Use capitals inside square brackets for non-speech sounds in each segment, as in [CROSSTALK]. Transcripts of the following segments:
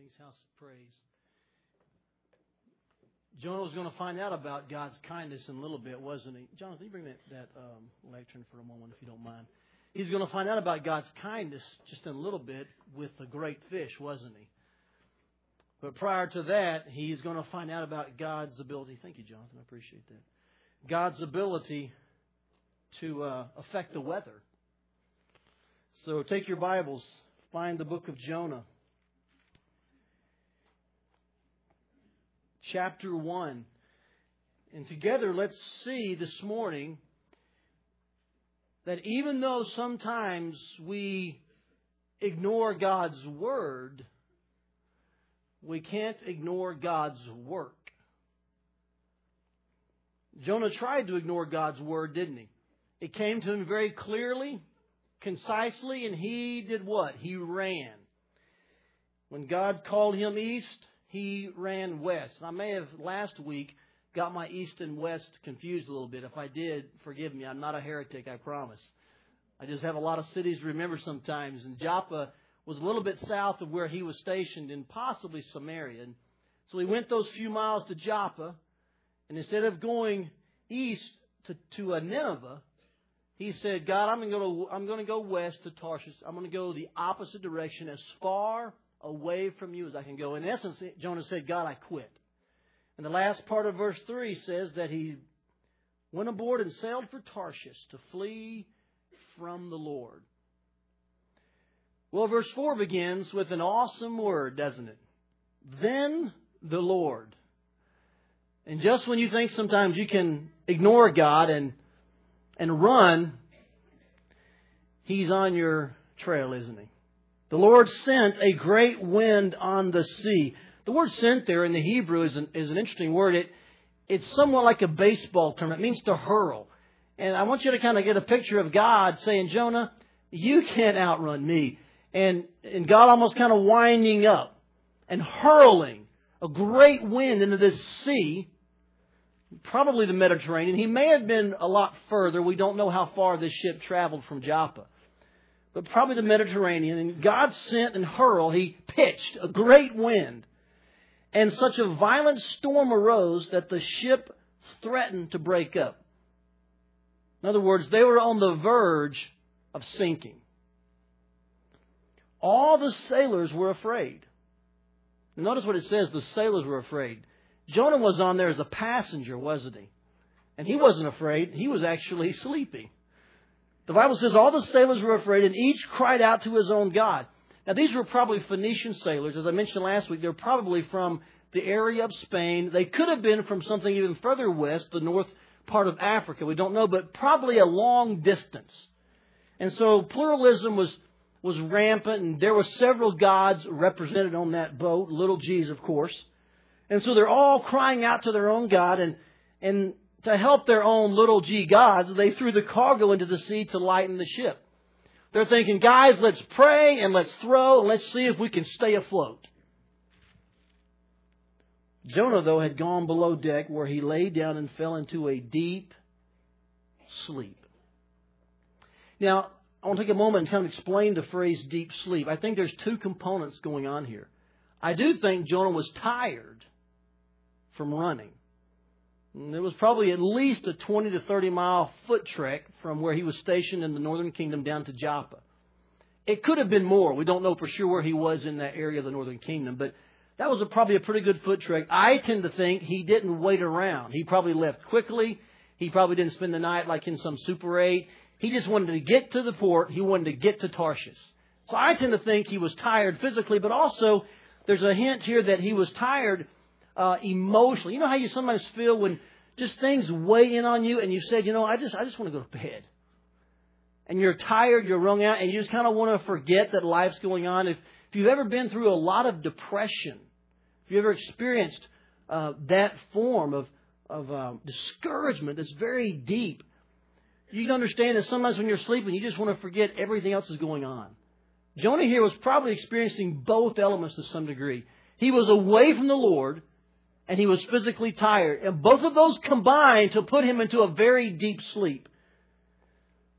King's House of Praise. Jonah was going to find out about God's kindness in a little bit, wasn't he? Jonathan, you bring that, that um, lectern for a moment, if you don't mind. He's going to find out about God's kindness just in a little bit with the great fish, wasn't he? But prior to that, he's going to find out about God's ability. Thank you, Jonathan. I appreciate that. God's ability to uh, affect the weather. So take your Bibles, find the book of Jonah. Chapter 1. And together, let's see this morning that even though sometimes we ignore God's Word, we can't ignore God's work. Jonah tried to ignore God's Word, didn't he? It came to him very clearly, concisely, and he did what? He ran. When God called him east, he ran west. I may have last week got my east and west confused a little bit. If I did, forgive me. I'm not a heretic, I promise. I just have a lot of cities to remember sometimes. And Joppa was a little bit south of where he was stationed in possibly Samaria. And so he went those few miles to Joppa, and instead of going east to, to uh, Nineveh, he said, God, I'm going, to I'm going to go west to Tarshish. I'm going to go the opposite direction as far away from you as I can go. In essence, Jonah said, God, I quit. And the last part of verse 3 says that he went aboard and sailed for Tarshish to flee from the Lord. Well, verse 4 begins with an awesome word, doesn't it? Then the Lord. And just when you think sometimes you can ignore God and, and run, He's on your trail, isn't He? The Lord sent a great wind on the sea. The word sent there in the Hebrew is an, is an interesting word. It, it's somewhat like a baseball term. It means to hurl. And I want you to kind of get a picture of God saying, Jonah, you can't outrun me. And, and God almost kind of winding up and hurling a great wind into this sea, probably the Mediterranean. He may have been a lot further. We don't know how far this ship traveled from Joppa but probably the Mediterranean. And God sent and hurled, He pitched a great wind. And such a violent storm arose that the ship threatened to break up. In other words, they were on the verge of sinking. All the sailors were afraid. Notice what it says the sailors were afraid. Jonah was on there as a passenger, wasn't he? And he wasn't afraid, he was actually [LAUGHS] sleeping. The Bible says all the sailors were afraid and each cried out to his own God. Now, these were probably Phoenician sailors. As I mentioned last week, they're probably from the area of Spain. They could have been from something even further west, the north part of Africa. We don't know, but probably a long distance. And so pluralism was, was rampant, and there were several gods represented on that boat, little g's, of course. And so they're all crying out to their own God, and, and to help their own little g gods, they threw the cargo into the sea to lighten the ship. They're thinking, guys, let's pray and let's throw and let's see if we can stay afloat. Jonah, though, had gone below deck where he lay down and fell into a deep sleep. Now, I want to take a moment and kind of explain the phrase deep sleep. I think there's two components going on here. I do think Jonah was tired from running. Mm, it was probably at least a 20 to 30 mile foot trek from where he was stationed in the northern kingdom down to Joppa. It could have been more. We don't know for sure where he was in that area of the northern kingdom, but that was a, probably a pretty good foot trek. I tend to think he didn't wait around. He probably left quickly. He probably didn't spend the night like in some Super 8. He just wanted to get to the port. He wanted to get to Tarshish. So I tend to think he was tired physically, but also there's a hint here that he was tired uh, emotionally. You know how you sometimes feel when just things weigh in on you and you said, you know, I just, I just want to go to bed. And you're tired, you're wrung out, and you just kind of want to forget that life's going on. If, if you've ever been through a lot of depression, if you've ever experienced uh, that form of, of um, discouragement that's very deep, you can understand that sometimes when you're sleeping, you just want to forget everything else is going on. Jonah here was probably experiencing both elements to some degree. He was away from the Lord, and he was physically tired. And both of those combined to put him into a very deep sleep.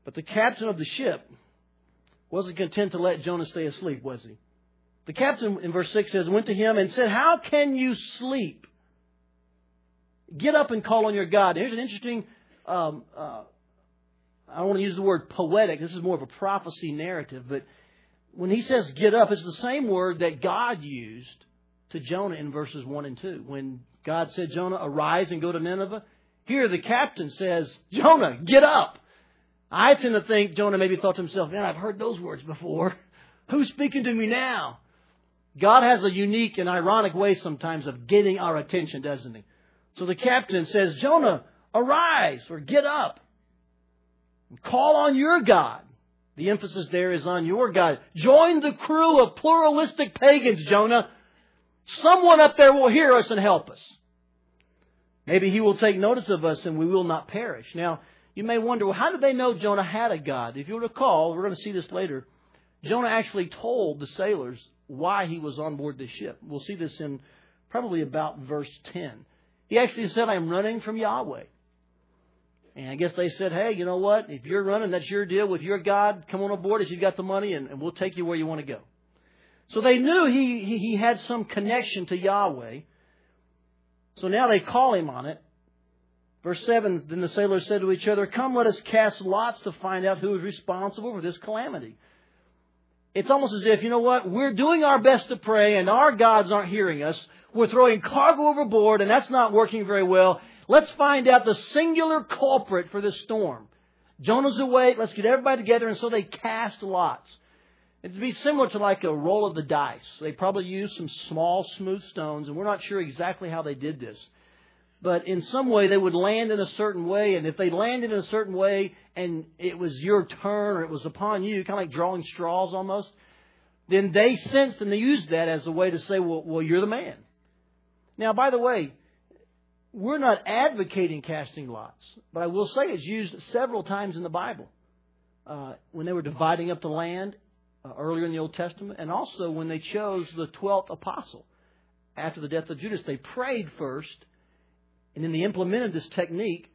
But the captain of the ship wasn't content to let Jonah stay asleep, was he? The captain in verse 6 says, went to him and said, How can you sleep? Get up and call on your God. Here's an interesting, um, uh, I don't want to use the word poetic. This is more of a prophecy narrative. But when he says get up, it's the same word that God used to Jonah in verses 1 and 2. When God said, Jonah, arise and go to Nineveh. Here the captain says, Jonah, get up. I tend to think Jonah maybe thought to himself, man, I've heard those words before. [LAUGHS] Who's speaking to me now? God has a unique and ironic way sometimes of getting our attention, doesn't he? So the captain says, Jonah, arise or get up. And call on your God. The emphasis there is on your God. Join the crew of pluralistic pagans, Jonah. Someone up there will hear us and help us. Maybe he will take notice of us and we will not perish. Now, you may wonder, well, how did they know Jonah had a God? If you recall, we're going to see this later. Jonah actually told the sailors why he was on board the ship. We'll see this in probably about verse 10. He actually said, I'm running from Yahweh. And I guess they said, hey, you know what? If you're running, that's your deal with your God. Come on aboard if you've got the money, and, and we'll take you where you want to go. So they knew he, he, he had some connection to Yahweh. So now they call him on it. Verse 7 Then the sailors said to each other, Come, let us cast lots to find out who is responsible for this calamity. It's almost as if, you know what, we're doing our best to pray and our gods aren't hearing us. We're throwing cargo overboard and that's not working very well. Let's find out the singular culprit for this storm. Jonah's away. Let's get everybody together. And so they cast lots. It'd be similar to like a roll of the dice. They probably used some small, smooth stones, and we're not sure exactly how they did this. But in some way, they would land in a certain way, and if they landed in a certain way and it was your turn or it was upon you, kind of like drawing straws almost, then they sensed and they used that as a way to say, well, well you're the man. Now, by the way, we're not advocating casting lots, but I will say it's used several times in the Bible. Uh, when they were dividing up the land uh, earlier in the Old Testament, and also when they chose the 12th apostle. After the death of Judas, they prayed first, and then they implemented this technique,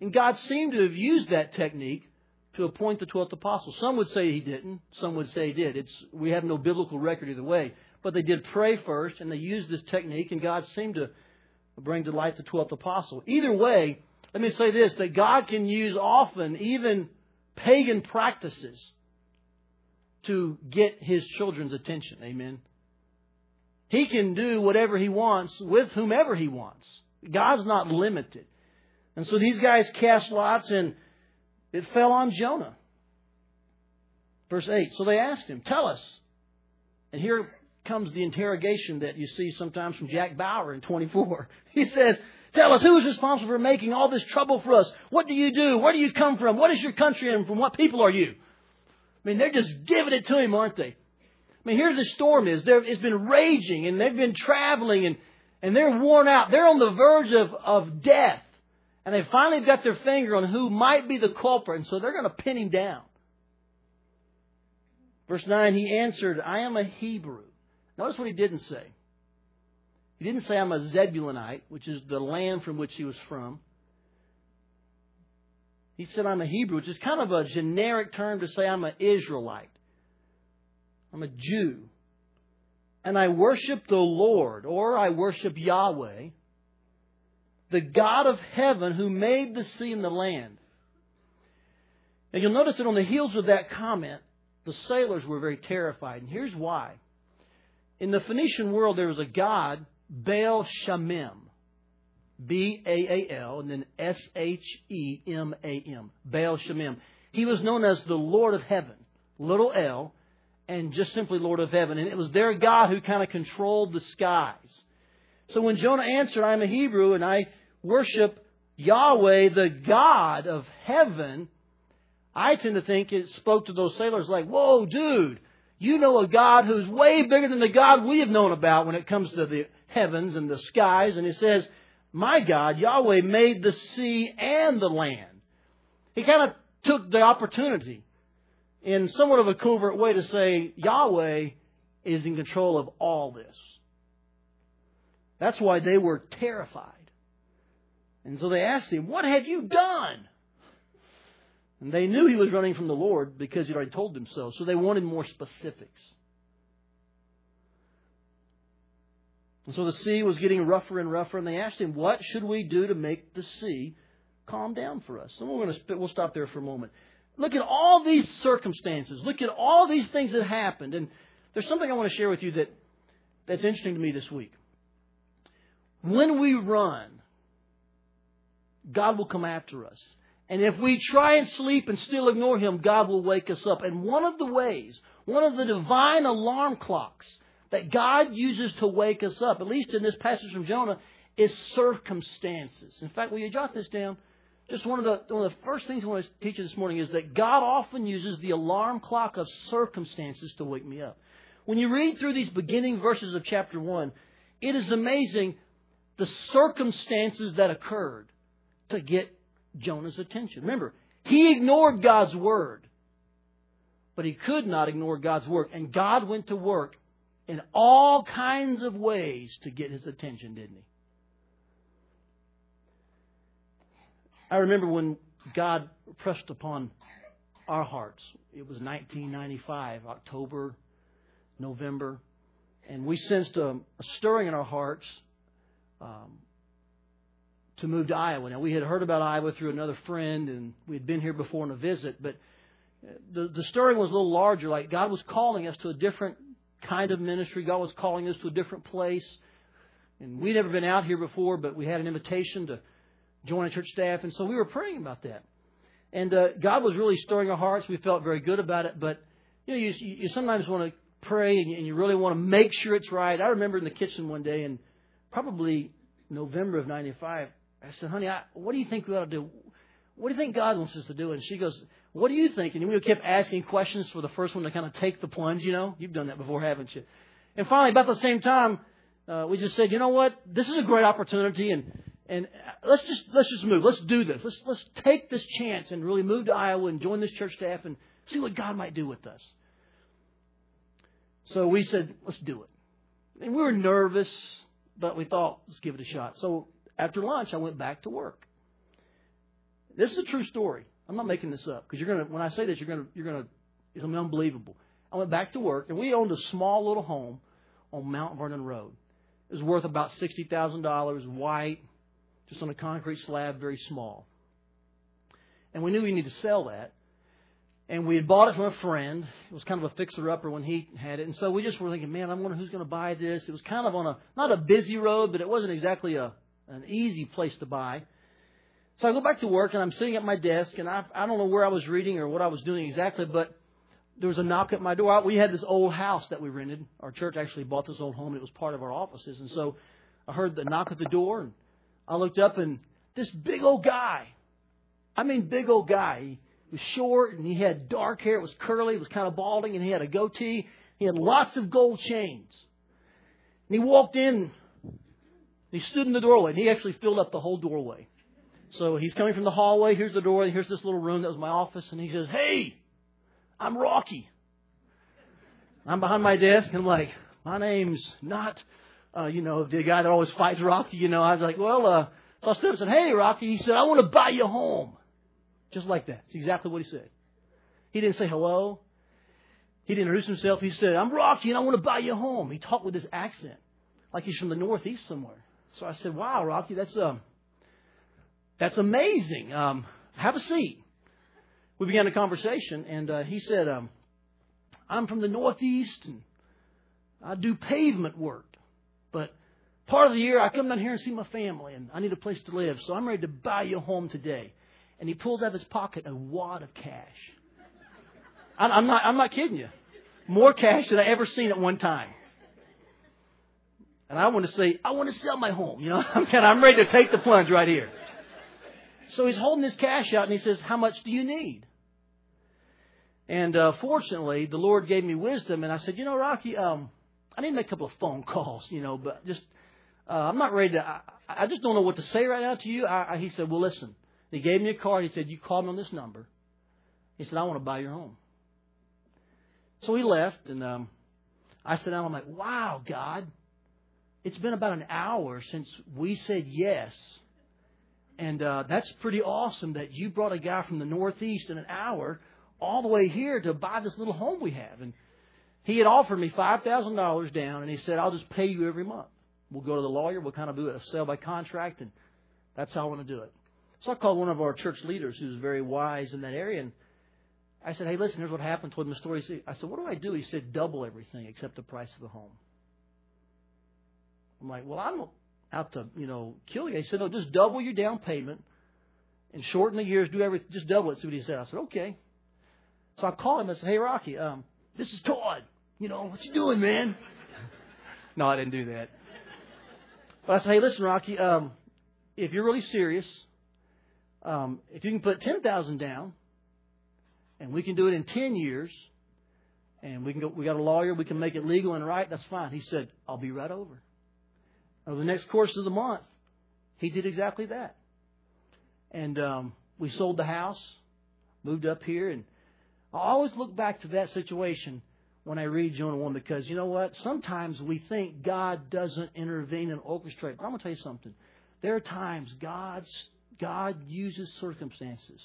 and God seemed to have used that technique to appoint the 12th apostle. Some would say he didn't, some would say he did. It's, we have no biblical record either way. But they did pray first, and they used this technique, and God seemed to bring to light the 12th apostle. Either way, let me say this that God can use often even pagan practices to get his children's attention. Amen. He can do whatever he wants with whomever he wants. God's not limited. And so these guys cast lots and it fell on Jonah. Verse 8. So they asked him, Tell us. And here comes the interrogation that you see sometimes from Jack Bauer in 24. [LAUGHS] He says, Tell us who is responsible for making all this trouble for us? What do you do? Where do you come from? What is your country and from what people are you? I mean, they're just giving it to him, aren't they? I mean, here's the storm is. There, it's been raging and they've been traveling and, and they're worn out. They're on the verge of, of death. And they finally got their finger on who might be the culprit, and so they're going to pin him down. Verse 9, he answered, I am a Hebrew. Notice what he didn't say. He didn't say, I'm a Zebulonite, which is the land from which he was from. He said, I'm a Hebrew, which is kind of a generic term to say I'm an Israelite. I'm a Jew. And I worship the Lord, or I worship Yahweh, the God of heaven who made the sea and the land. And you'll notice that on the heels of that comment, the sailors were very terrified. And here's why. In the Phoenician world, there was a god, Baal Shamim. B A A L and then S H E M A M. Baal Shemim. He was known as the Lord of Heaven, little L, and just simply Lord of Heaven. And it was their God who kind of controlled the skies. So when Jonah answered, I'm a Hebrew and I worship Yahweh, the God of heaven, I tend to think it spoke to those sailors like, whoa, dude, you know a God who's way bigger than the God we have known about when it comes to the heavens and the skies. And he says, my God, Yahweh, made the sea and the land. He kind of took the opportunity in somewhat of a covert way to say, Yahweh is in control of all this. That's why they were terrified. And so they asked him, What have you done? And they knew he was running from the Lord because he'd already told them so. So they wanted more specifics. And so the sea was getting rougher and rougher, and they asked him, What should we do to make the sea calm down for us? And we're going to, we'll stop there for a moment. Look at all these circumstances. Look at all these things that happened. And there's something I want to share with you that, that's interesting to me this week. When we run, God will come after us. And if we try and sleep and still ignore Him, God will wake us up. And one of the ways, one of the divine alarm clocks that God uses to wake us up, at least in this passage from Jonah, is circumstances. In fact, will you jot this down? Just one of the one of the first things I want to teach you this morning is that God often uses the alarm clock of circumstances to wake me up. When you read through these beginning verses of chapter one, it is amazing the circumstances that occurred to get Jonah's attention. Remember, he ignored God's word, but he could not ignore God's work. And God went to work in all kinds of ways to get his attention, didn't he? I remember when God pressed upon our hearts. It was 1995, October, November, and we sensed a, a stirring in our hearts um, to move to Iowa. Now, we had heard about Iowa through another friend, and we had been here before on a visit, but the, the stirring was a little larger. Like God was calling us to a different kind of ministry. God was calling us to a different place. And we'd never been out here before, but we had an invitation to join a church staff, and so we were praying about that. And uh, God was really stirring our hearts. We felt very good about it, but you know, you, you sometimes want to pray and you, and you really want to make sure it's right. I remember in the kitchen one day, in probably November of '95, I said, "Honey, I, what do you think we ought to do? What do you think God wants us to do?" And she goes, "What do you think?" And we kept asking questions for the first one to kind of take the plunge. You know, you've done that before, haven't you? And finally, about the same time, uh, we just said, "You know what? This is a great opportunity, and and let's just let's just move. Let's do this. Let's let's take this chance and really move to Iowa and join this church staff and see what God might do with us." So we said, "Let's do it." And we were nervous, but we thought, "Let's give it a shot." So after lunch, I went back to work. This is a true story. I'm not making this up because you're gonna. When I say this, you're gonna. You're gonna. It's unbelievable. I went back to work, and we owned a small little home on Mount Vernon Road. It was worth about sixty thousand dollars, white, just on a concrete slab, very small. And we knew we needed to sell that. And we had bought it from a friend. It was kind of a fixer upper when he had it. And so we just were thinking, man, I wonder who's going to buy this. It was kind of on a, not a busy road, but it wasn't exactly a, an easy place to buy. So I go back to work and I'm sitting at my desk and I, I don't know where I was reading or what I was doing exactly, but there was a knock at my door. We had this old house that we rented. Our church actually bought this old home. It was part of our offices. And so I heard the knock at the door and I looked up and this big old guy, I mean big old guy, he was short and he had dark hair. It was curly. It was kind of balding and he had a goatee. He had lots of gold chains. And he walked in. He stood in the doorway and he actually filled up the whole doorway. So he's coming from the hallway. Here's the door. And Here's this little room that was my office. And he says, Hey, I'm Rocky. I'm behind my desk and I'm like, My name's not uh, you know, the guy that always fights Rocky, you know, I was like, well, uh, so I stood up and said, hey, Rocky. He said, I want to buy you home. Just like that. It's exactly what he said. He didn't say hello. He didn't introduce himself. He said, I'm Rocky and I want to buy you home. He talked with this accent, like he's from the Northeast somewhere. So I said, wow, Rocky, that's, um, that's amazing. Um, have a seat. We began a conversation and, uh, he said, um, I'm from the Northeast and I do pavement work. But part of the year, I come down here and see my family, and I need a place to live, so I'm ready to buy you a home today. And he pulls out of his pocket a wad of cash. I'm not, I'm not kidding you. More cash than I ever seen at one time. And I want to say, I want to sell my home. You know, [LAUGHS] I'm I'm ready to take the plunge right here. So he's holding his cash out and he says, How much do you need? And uh, fortunately, the Lord gave me wisdom, and I said, You know, Rocky, um, I need to make a couple of phone [LAUGHS] calls, you know, but just uh, I'm not ready to. I, I just don't know what to say right now to you. I, I, he said, "Well, listen." He gave me a card. He said, "You call me on this number." He said, "I want to buy your home." So he left, and um, I said, "I'm like, wow, God, it's been about an hour since we said yes." And uh, that's pretty awesome that you brought a guy from the Northeast in an hour all the way here to buy this little home we have. And he had offered me $5,000 down, and he said, I'll just pay you every month. we'll go to the lawyer. We'll kind of do a sale by contract, and that's how I want to do it. So I called one of our church leaders who's very wise in that area, and I said, "Hey, listen, here's what happened." Told him the story. I said, "What do I do?" He said, "Double everything except the price of the home." I'm like, "Well, I'm out to you know kill you." He said, "No, just double your down payment, and shorten the years. Do everything. Just double it." See what he said. I said, "Okay." So I called him. I said, "Hey, Rocky, um, this is Todd. You know what you doing, man?" [LAUGHS] no, I didn't do that. But I said, "Hey, listen, Rocky. Um, if you're really serious, um, if you can put ten thousand down." and we can do it in 10 years, and we can go, we got a lawyer, we can make it legal and right, that's fine. He said, I'll be right over. Over the next course of the month, he did exactly that. And um, we sold the house, moved up here, and I always look back to that situation when I read Jonah 1 because you know what? Sometimes we think God doesn't intervene and orchestrate. But I'm going to tell you something. There are times God's, God uses circumstances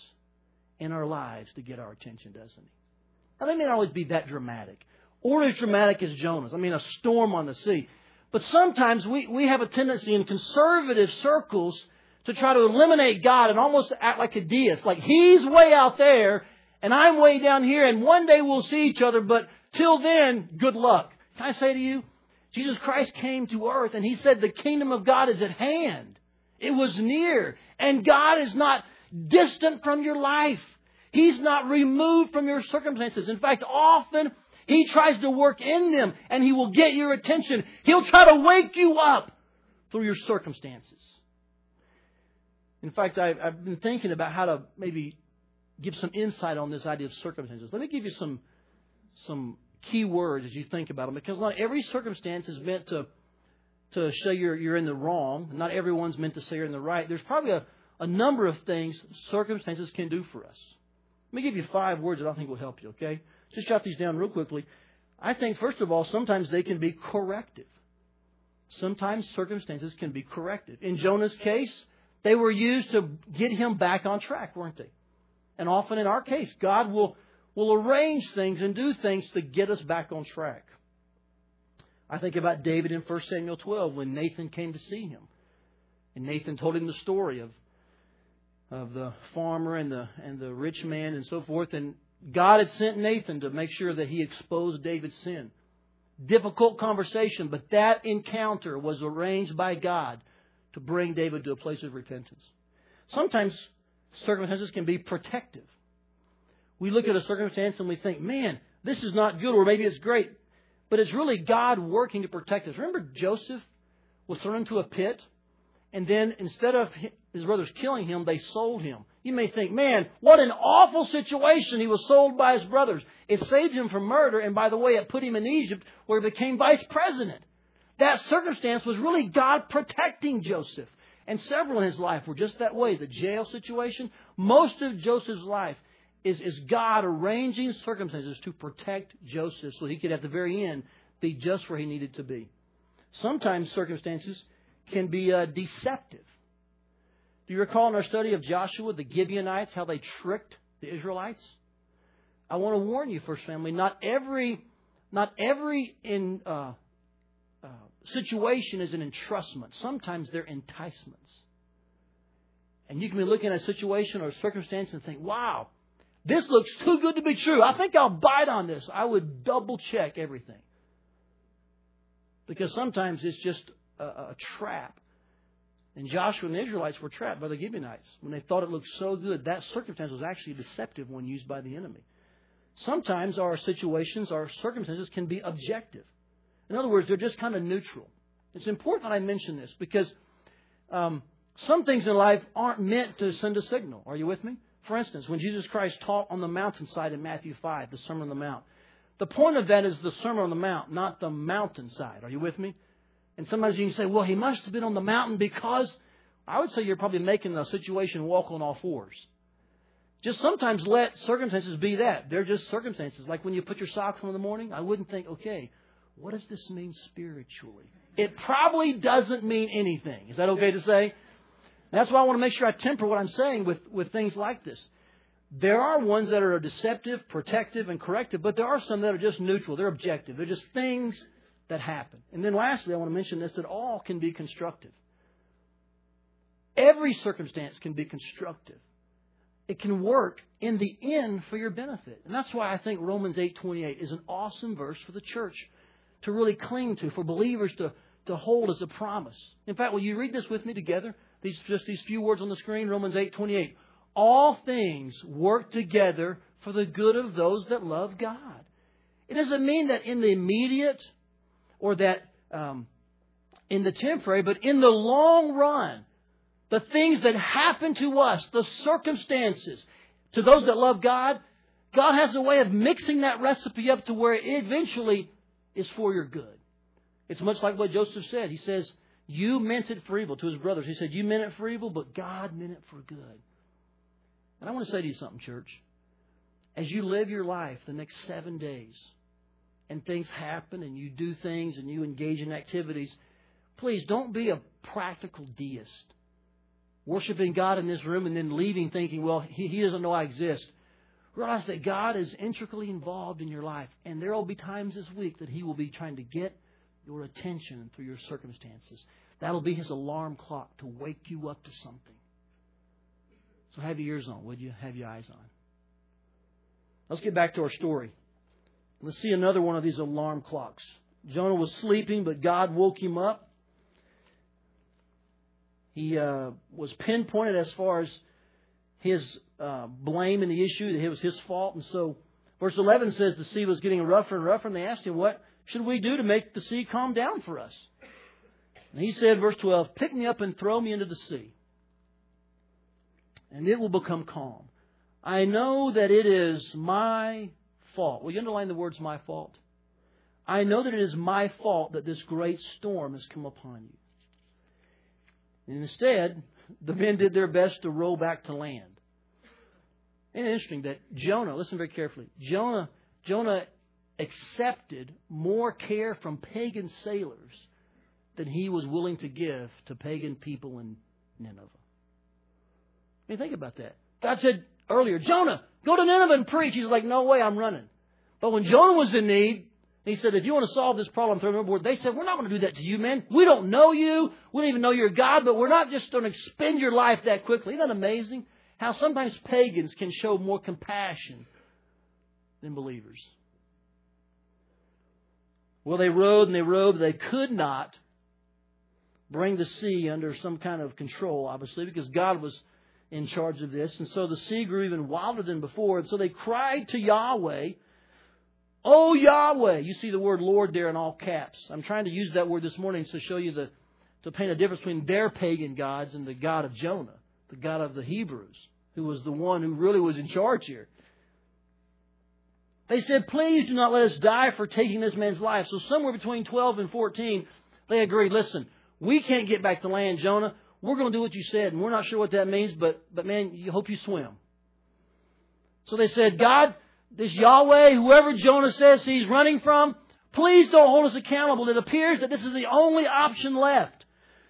in our lives to get our attention, doesn't he? Now, they may not always be that dramatic or as dramatic as Jonah's. I mean, a storm on the sea. But sometimes we, we have a tendency in conservative circles to try to eliminate God and almost act like a deist. Like he's way out there and I'm way down here and one day we'll see each other, but till then, good luck. Can I say to you, Jesus Christ came to earth and he said the kingdom of God is at hand. It was near. And God is not distant from your life. He's not removed from your circumstances. In fact, often He tries to work in them and He will get your attention. He'll try to wake you up through your circumstances. In fact, I've been thinking about how to maybe give some insight on this idea of circumstances. Let me give you some, some key words as you think about them because not every circumstance is meant to, to show you're, you're in the wrong. Not everyone's meant to say you're in the right. There's probably a, a number of things circumstances can do for us. Let me give you five words that I think will help you, okay? Just jot these down real quickly. I think, first of all, sometimes they can be corrective. Sometimes circumstances can be corrective. In Jonah's case, they were used to get him back on track, weren't they? And often in our case, God will, will arrange things and do things to get us back on track. I think about David in 1 Samuel 12 when Nathan came to see him. And Nathan told him the story of of the farmer and the and the rich man and so forth. And God had sent Nathan to make sure that he exposed David's sin. Difficult conversation, but that encounter was arranged by God to bring David to a place of repentance. Sometimes circumstances can be protective. We look at a circumstance and we think, man, this is not good, or maybe it's great. But it's really God working to protect us. Remember Joseph was thrown into a pit, and then instead of his brothers killing him, they sold him. You may think, man, what an awful situation. He was sold by his brothers. It saved him from murder, and by the way, it put him in Egypt where he became vice president. That circumstance was really God protecting Joseph. And several in his life were just that way. The jail situation, most of Joseph's life is, is God arranging circumstances to protect Joseph so he could at the very end be just where he needed to be. Sometimes circumstances can be uh, deceptive. Do you recall in our study of Joshua, the Gibeonites, how they tricked the Israelites? I want to warn you, First Family, not every, not every in, uh, uh, situation is an entrustment. Sometimes they're enticements. And you can be looking at a situation or a circumstance and think, wow, this looks too good to be true. I think I'll bite on this. I would double check everything. Because sometimes it's just a, a trap and Joshua and the Israelites were trapped by the Gibeonites. When they thought it looked so good, that circumstance was actually deceptive when used by the enemy. Sometimes our situations, our circumstances can be objective. In other words, they're just kind of neutral. It's important that I mention this because um, some things in life aren't meant to send a signal. Are you with me? For instance, when Jesus Christ taught on the mountainside in Matthew 5, the Sermon on the Mount, the point of that is the Sermon on the Mount, not the mountainside. Are you with me? And sometimes you can say, well, he must have been on the mountain because I would say you're probably making the situation walk on all fours. Just sometimes let circumstances be that. They're just circumstances. Like when you put your socks on in the morning, I wouldn't think, okay, what does this mean spiritually? It probably doesn't mean anything. Is that okay to say? That's why I want to make sure I temper what I'm saying with, with things like this. There are ones that are deceptive, protective, and corrective, but there are some that are just neutral. They're objective. They're just things that happen. And then lastly, I want to mention this that all can be constructive. Every circumstance can be constructive. It can work in the end for your benefit. And that's why I think Romans 8:28 is an awesome verse for the church to really cling to, for believers to, to hold as a promise. In fact, will you read this with me together? These just these few words on the screen, Romans 8:28. All things work together for the good of those that love God. It doesn't mean that in the immediate or that um, in the temporary, but in the long run, the things that happen to us, the circumstances, to those that love God, God has a way of mixing that recipe up to where it eventually is for your good. It's much like what Joseph said. He says, You meant it for evil to his brothers. He said, You meant it for evil, but God meant it for good. And I want to say to you something, church. As you live your life the next seven days, and things happen, and you do things, and you engage in activities, please don't be a practical deist worshiping God in this room and then leaving thinking, well, he, he doesn't know I exist. Realize that God is intricately involved in your life, and there will be times this week that He will be trying to get your attention through your circumstances. That'll be His alarm clock to wake you up to something. So have your ears on, would you? Have your eyes on. Let's get back to our story. Let's see another one of these alarm clocks. Jonah was sleeping, but God woke him up he uh, was pinpointed as far as his uh, blame in the issue, that it was his fault. And so, verse 11 says the sea was getting rougher and rougher, and they asked him, What should we do to make the sea calm down for us? And he said, verse 12, Pick me up and throw me into the sea, and it will become calm. I know that it is my fault. Will you underline the words my fault? I know that it is my fault that this great storm has come upon you. And instead, the men did their best to row back to land. And interesting that Jonah, listen very carefully, Jonah, Jonah accepted more care from pagan sailors than he was willing to give to pagan people in Nineveh. I mean, think about that. God said earlier, Jonah, go to Nineveh and preach. He's like, no way, I'm running. But when Jonah was in need, he said, if you want to solve this problem, throw overboard. They said, we're not going to do that to you, man. We don't know you. We don't even know your God, but we're not just going to spend your life that quickly. Isn't that amazing? How sometimes pagans can show more compassion than believers. Well, they rowed and they rowed, but they could not bring the sea under some kind of control, obviously, because God was in charge of this. And so the sea grew even wilder than before. And so they cried to Yahweh Oh Yahweh. You see the word Lord there in all caps. I'm trying to use that word this morning to show you the to paint a difference between their pagan gods and the God of Jonah, the God of the Hebrews, who was the one who really was in charge here. They said, Please do not let us die for taking this man's life. So somewhere between 12 and 14, they agreed, Listen, we can't get back to land, Jonah. We're going to do what you said, and we're not sure what that means, but, but man, you hope you swim. So they said, God, this Yahweh, whoever Jonah says he's running from, please don't hold us accountable. It appears that this is the only option left.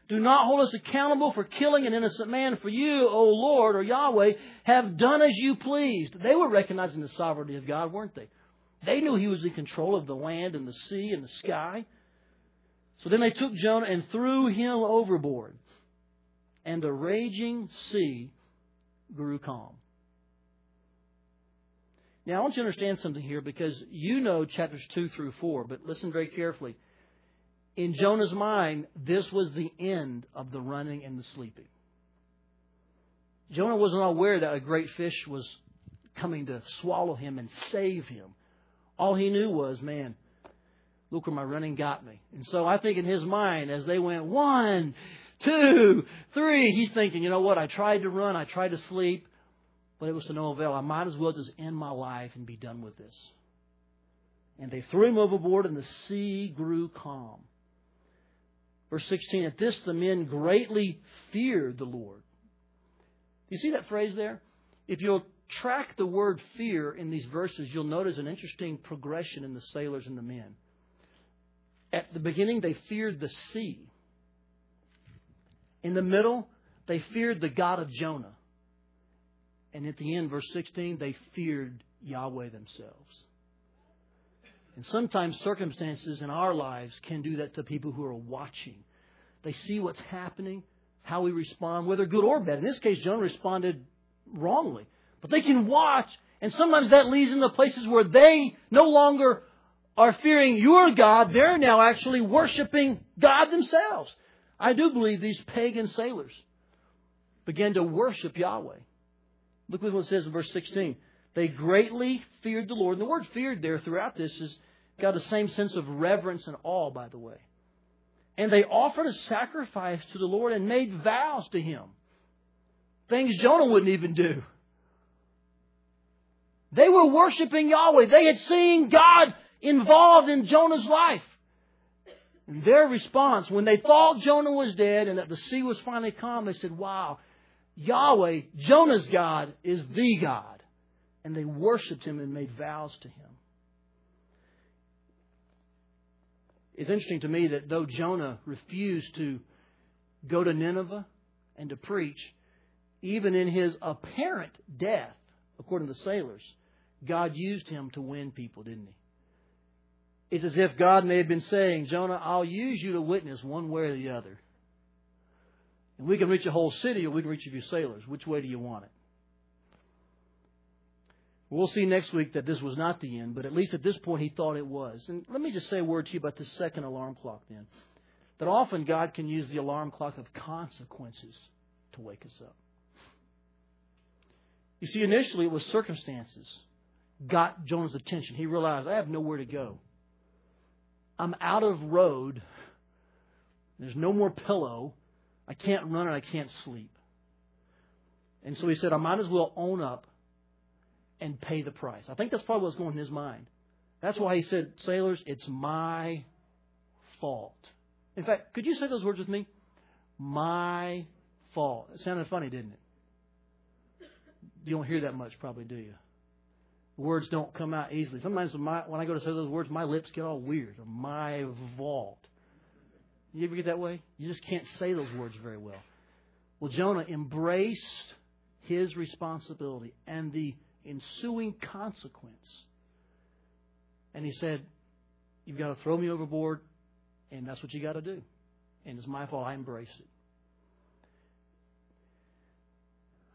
Do not hold us accountable for killing an innocent man, for you, O Lord, or Yahweh, have done as you pleased. They were recognizing the sovereignty of God, weren't they? They knew he was in control of the land and the sea and the sky. So then they took Jonah and threw him overboard. And the raging sea grew calm. Now, I want you to understand something here because you know chapters 2 through 4, but listen very carefully. In Jonah's mind, this was the end of the running and the sleeping. Jonah wasn't aware that a great fish was coming to swallow him and save him. All he knew was, man, look where my running got me. And so I think in his mind, as they went one, two, three, he's thinking, you know what? I tried to run, I tried to sleep, but it was to no avail. I might as well just end my life and be done with this. And they threw him overboard, and the sea grew calm. Verse 16 At this, the men greatly feared the Lord. You see that phrase there? If you'll track the word fear in these verses, you'll notice an interesting progression in the sailors and the men. At the beginning, they feared the sea. In the middle, they feared the God of Jonah. And at the end, verse 16, they feared Yahweh themselves. And sometimes circumstances in our lives can do that to people who are watching. They see what's happening, how we respond, whether good or bad. In this case, Jonah responded wrongly. But they can watch, and sometimes that leads into places where they no longer are fearing your God. They're now actually worshiping God themselves. I do believe these pagan sailors began to worship Yahweh. Look what it says in verse 16. They greatly feared the Lord. And the word feared there throughout this has got the same sense of reverence and awe, by the way. And they offered a sacrifice to the Lord and made vows to Him. Things Jonah wouldn't even do. They were worshiping Yahweh. They had seen God involved in Jonah's life. And their response, when they thought Jonah was dead and that the sea was finally calm, they said, Wow, Yahweh, Jonah's God, is the God. And they worshiped him and made vows to him. It's interesting to me that though Jonah refused to go to Nineveh and to preach, even in his apparent death, according to the sailors, God used him to win people, didn't he? It's as if God may have been saying, Jonah, I'll use you to witness one way or the other. And we can reach a whole city or we can reach a few sailors. Which way do you want it? We'll see next week that this was not the end, but at least at this point he thought it was. And let me just say a word to you about this second alarm clock then. That often God can use the alarm clock of consequences to wake us up. You see, initially it was circumstances got Jonah's attention. He realized, I have nowhere to go. I'm out of road. There's no more pillow. I can't run and I can't sleep. And so he said, I might as well own up and pay the price. I think that's probably what's going in his mind. That's why he said, Sailors, it's my fault. In fact, could you say those words with me? My fault. It sounded funny, didn't it? You don't hear that much, probably, do you? Words don't come out easily. Sometimes when, my, when I go to say those words, my lips get all weird. My vault. You ever get that way? You just can't say those words very well. Well, Jonah embraced his responsibility and the ensuing consequence. And he said, You've got to throw me overboard, and that's what you got to do. And it's my fault. I embrace it.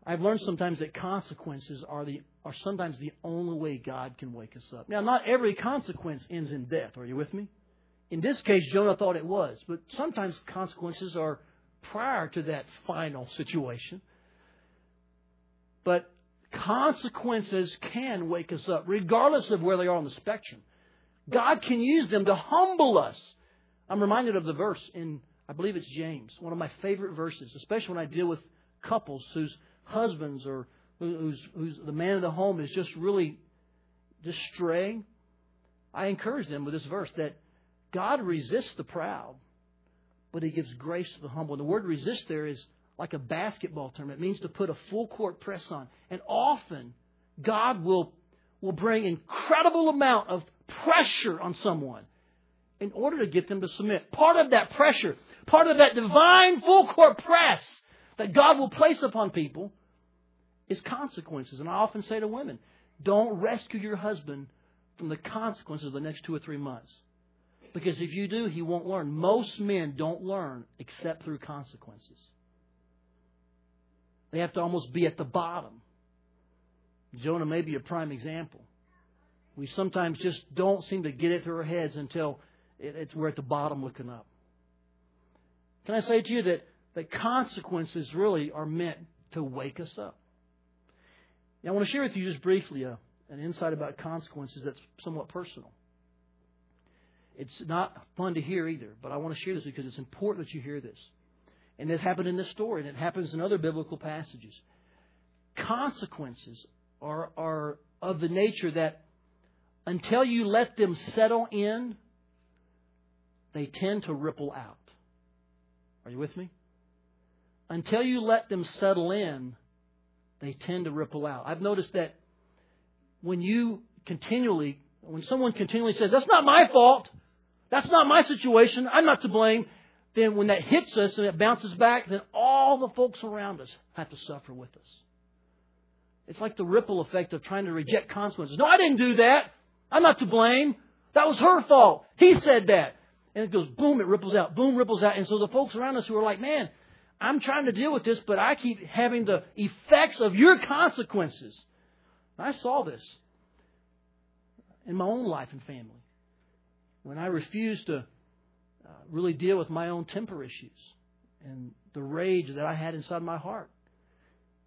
I've learned sometimes that consequences are the are sometimes the only way God can wake us up. Now, not every consequence ends in death. Are you with me? In this case, Jonah thought it was, but sometimes consequences are prior to that final situation. But consequences can wake us up, regardless of where they are on the spectrum. God can use them to humble us. I'm reminded of the verse in, I believe it's James, one of my favorite verses, especially when I deal with couples whose husbands or who's, who's the man of the home is just really just straying, I encourage them with this verse that God resists the proud, but He gives grace to the humble. And the word resist there is like a basketball term. It means to put a full court press on. And often, God will, will bring incredible amount of pressure on someone in order to get them to submit. Part of that pressure, part of that divine full court press that God will place upon people is consequences. And I often say to women, don't rescue your husband from the consequences of the next two or three months. Because if you do, he won't learn. Most men don't learn except through consequences. They have to almost be at the bottom. Jonah may be a prime example. We sometimes just don't seem to get it through our heads until it's we're at the bottom looking up. Can I say to you that, that consequences really are meant to wake us up? Now, I want to share with you just briefly a, uh, an insight about consequences that's somewhat personal. It's not fun to hear either, but I want to share this because it's important that you hear this. And this happened in this story, and it happens in other biblical passages. Consequences are, are of the nature that until you let them settle in, they tend to ripple out. Are you with me? Until you let them settle in, they tend to ripple out. I've noticed that when you continually, when someone continually says, that's not my fault, that's not my situation, I'm not to blame, then when that hits us and it bounces back, then all the folks around us have to suffer with us. It's like the ripple effect of trying to reject consequences. No, I didn't do that. I'm not to blame. That was her fault. He said that. And it goes boom, it ripples out, boom, ripples out. And so the folks around us who are like, man, I'm trying to deal with this, but I keep having the effects of your consequences. I saw this in my own life and family when I refused to uh, really deal with my own temper issues and the rage that I had inside my heart.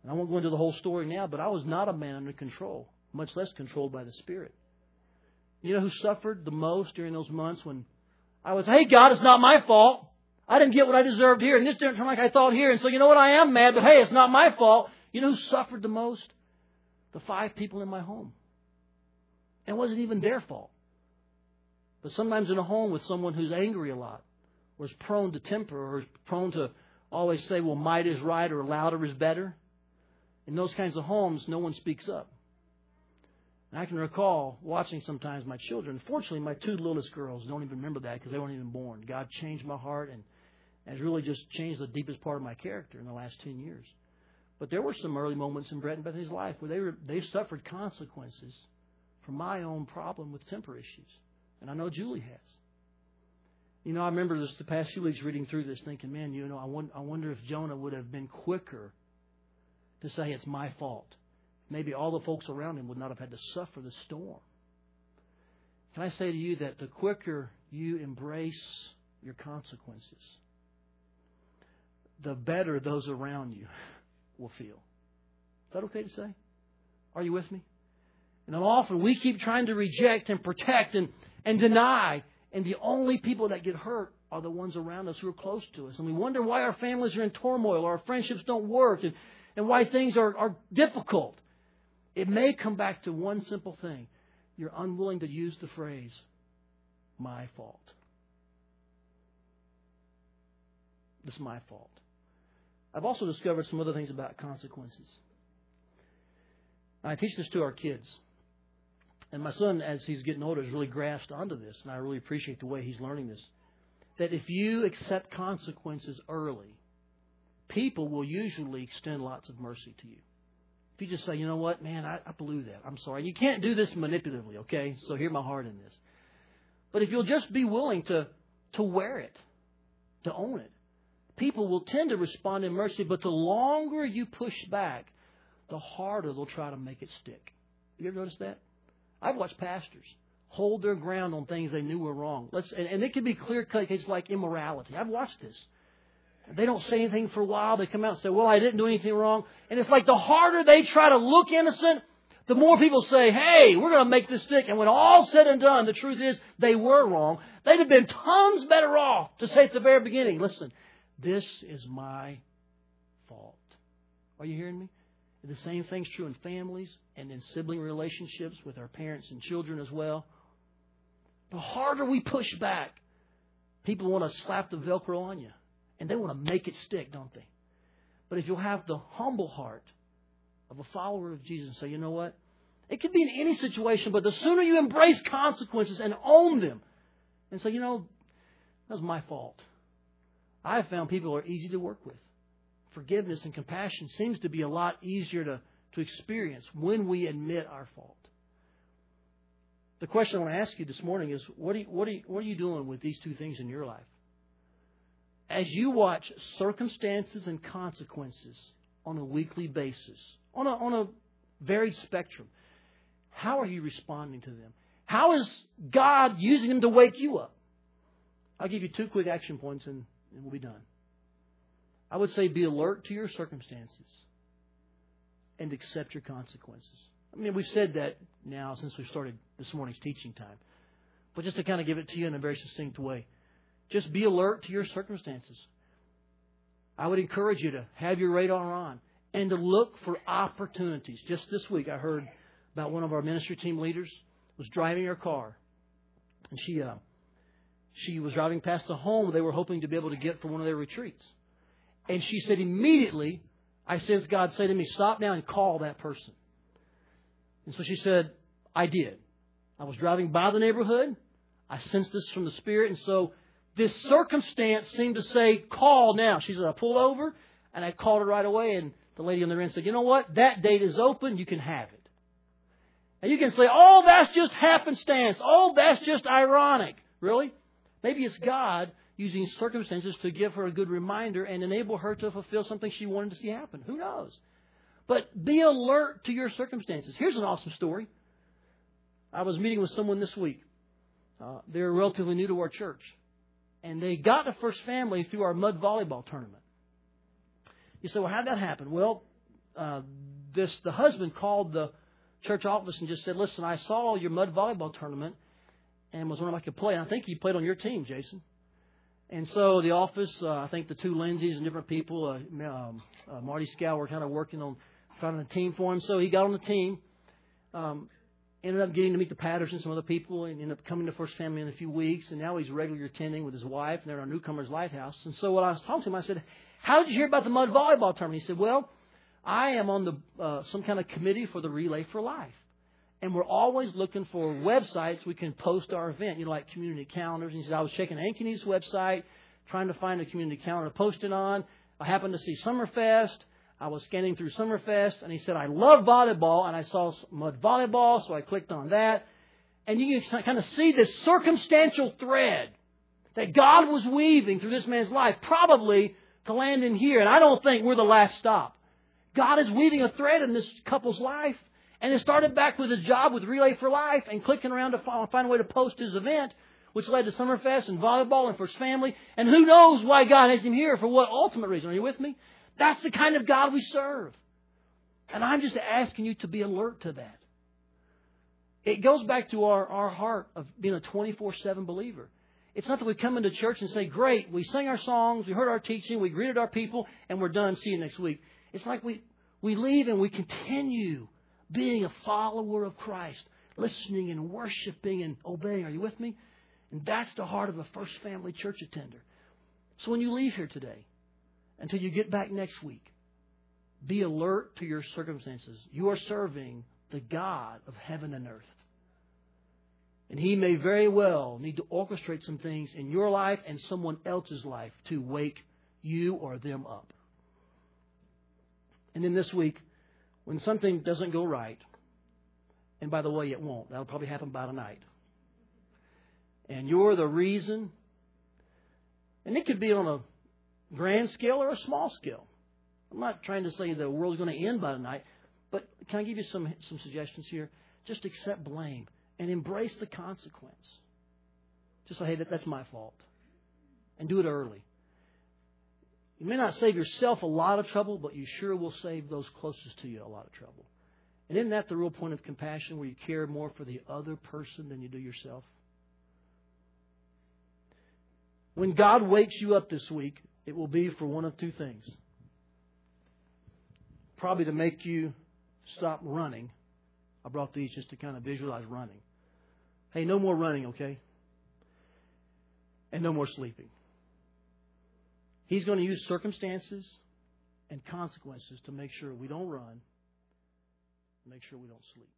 And I won't go into the whole story now, but I was not a man under control, much less controlled by the Spirit. You know who suffered the most during those months when I was, hey, God, it's not my fault. I didn't get what I deserved here, and this didn't turn like I thought here, and so you know what? I am mad, but hey, it's not my fault. You know who suffered the most? The five people in my home. And It wasn't even their fault. But sometimes in a home with someone who's angry a lot, or is prone to temper, or is prone to always say, well, might is right or louder is better, in those kinds of homes, no one speaks up. And I can recall watching sometimes my children. Fortunately, my two littlest girls don't even remember that because they weren't even born. God changed my heart and has really just changed the deepest part of my character in the last 10 years. But there were some early moments in Brett and Bethany's life where they, were, they suffered consequences from my own problem with temper issues. And I know Julie has. You know, I remember this the past few weeks reading through this, thinking, man, you know, I wonder, I wonder if Jonah would have been quicker to say it's my fault. Maybe all the folks around him would not have had to suffer the storm. Can I say to you that the quicker you embrace your consequences, the better those around you will feel. Is that okay to say? Are you with me? And often we keep trying to reject and protect and, and deny, and the only people that get hurt are the ones around us who are close to us. And we wonder why our families are in turmoil, or our friendships don't work, and, and why things are, are difficult. It may come back to one simple thing you're unwilling to use the phrase, my fault. It's my fault. I've also discovered some other things about consequences. I teach this to our kids. And my son, as he's getting older, has really grasped onto this, and I really appreciate the way he's learning this. That if you accept consequences early, people will usually extend lots of mercy to you. If you just say, you know what, man, I, I blew that. I'm sorry. You can't do this manipulatively, okay? So hear my heart in this. But if you'll just be willing to, to wear it, to own it, people will tend to respond in mercy, but the longer you push back, the harder they'll try to make it stick. You ever notice that? I've watched pastors hold their ground on things they knew were wrong. Let's, and, and it can be clear cut cases like immorality. I've watched this. They don't say anything for a while. They come out and say, well, I didn't do anything wrong. And it's like the harder they try to look innocent, the more people say, hey, we're going to make this stick. And when all said and done, the truth is they were wrong. They'd have been tons better off to say at the very beginning, listen, this is my fault. Are you hearing me? The same thing's true in families and in sibling relationships with our parents and children as well. The harder we push back, people want to slap the Velcro on you. And they want to make it stick, don't they? But if you'll have the humble heart of a follower of Jesus and say, you know what? It could be in any situation, but the sooner you embrace consequences and own them and say, you know, that was my fault. I have found people are easy to work with. Forgiveness and compassion seems to be a lot easier to, to experience when we admit our fault. The question I want to ask you this morning is what are you, what, are you, what are you doing with these two things in your life? as you watch circumstances and consequences on a weekly basis, on a, on a varied spectrum, how are you responding to them? How is God using them to wake you up? I'll give you two quick action points and, and we'll be done. I would say be alert to your circumstances and accept your consequences. I mean, we've said that now since we started this morning's teaching time. But just to kind of give it to you in a very succinct way. Just be alert to your circumstances. I would encourage you to have your radar on and to look for opportunities. Just this week, I heard about one of our ministry team leaders was driving her car, and she uh, she was driving past the home they were hoping to be able to get for one of their retreats, and she said immediately, I sensed God say to me, "Stop now and call that person." And so she said, "I did. I was driving by the neighborhood. I sensed this from the Spirit, and so." this circumstance seemed to say, call now. She said, I pulled over and I called her right away. And the lady on the end said, you know what? That date is open. You can have it. And you can say, oh, that's just happenstance. Oh, that's just ironic. Really? Maybe it's God using circumstances to give her a good reminder and enable her to fulfill something she wanted to see happen. Who knows? But be alert to your circumstances. Here's an awesome story. I was meeting with someone this week. Uh, they're relatively new to our church. And they got to First Family through our mud volleyball tournament. You say, well, how'd that happen? Well, uh, this the husband called the church office and just said, listen, I saw your mud volleyball tournament and was wondering if I could play. I think he played on your team, Jason. And so the office, uh, I think the two Lindsays and different people, uh, um, uh, Marty Scow were kind of working on finding a team for him. So he got on the team. Um, ended up getting to meet the Pattersons, some other people, and ended up coming to First Family in a few weeks. And now he's regularly attending with his wife, and they're at our Newcomers Lighthouse. And so when I was talking to him, I said, "How did you hear about the mud volleyball tournament?" He said, "Well, I am on the uh, some kind of committee for the Relay for Life." And we're always looking for websites we can post our event, you know, like community calendars. And he said, I was checking Ankeny's website, trying to find a community calendar to post it on. I happened to see Summerfest. I was scanning through Summerfest, and he said, I love volleyball, and I saw mud volleyball, so I clicked on that. And you can kind of see this circumstantial thread that God was weaving through this man's life, probably to land him here. And I don't think we're the last stop. God is weaving a thread in this couple's life. And it started back with his job with Relay for Life and clicking around to find a way to post his event, which led to Summerfest and volleyball and First Family. And who knows why God has him here for what ultimate reason. Are you with me? That's the kind of God we serve. And I'm just asking you to be alert to that. It goes back to our, our heart of being a 24 7 believer. It's not that we come into church and say, Great, we sang our songs, we heard our teaching, we greeted our people, and we're done. See you next week. It's like we, we leave and we continue being a follower of Christ, listening and worshiping and obeying. Are you with me? And that's the heart of a First Family church attender. So when you leave here today, until you get back next week. Be alert to your circumstances. You are serving the God of heaven and earth. And He may very well need to orchestrate some things in your life and someone else's life to wake you or them up. And then this week, when something doesn't go right, and by the way, it won't, that'll probably happen by tonight, and you're the reason, and it could be on a grand scale or a small scale. I'm not trying to say the world's going to end by tonight, but can I give you some, some suggestions here? Just accept blame and embrace the consequence. Just say, hey, that, that's my fault. And do it early. You may not save yourself a lot of trouble, but you sure will save those closest to you a lot of trouble. And isn't that the real point of compassion, where you care more for the other person than you do yourself? When God wakes you up this week, it will be for one of two things. Probably to make you stop running. I brought these just to kind of visualize running. Hey, no more running, okay? And no more sleeping. He's going to use circumstances and consequences to make sure we don't run, make sure we don't sleep.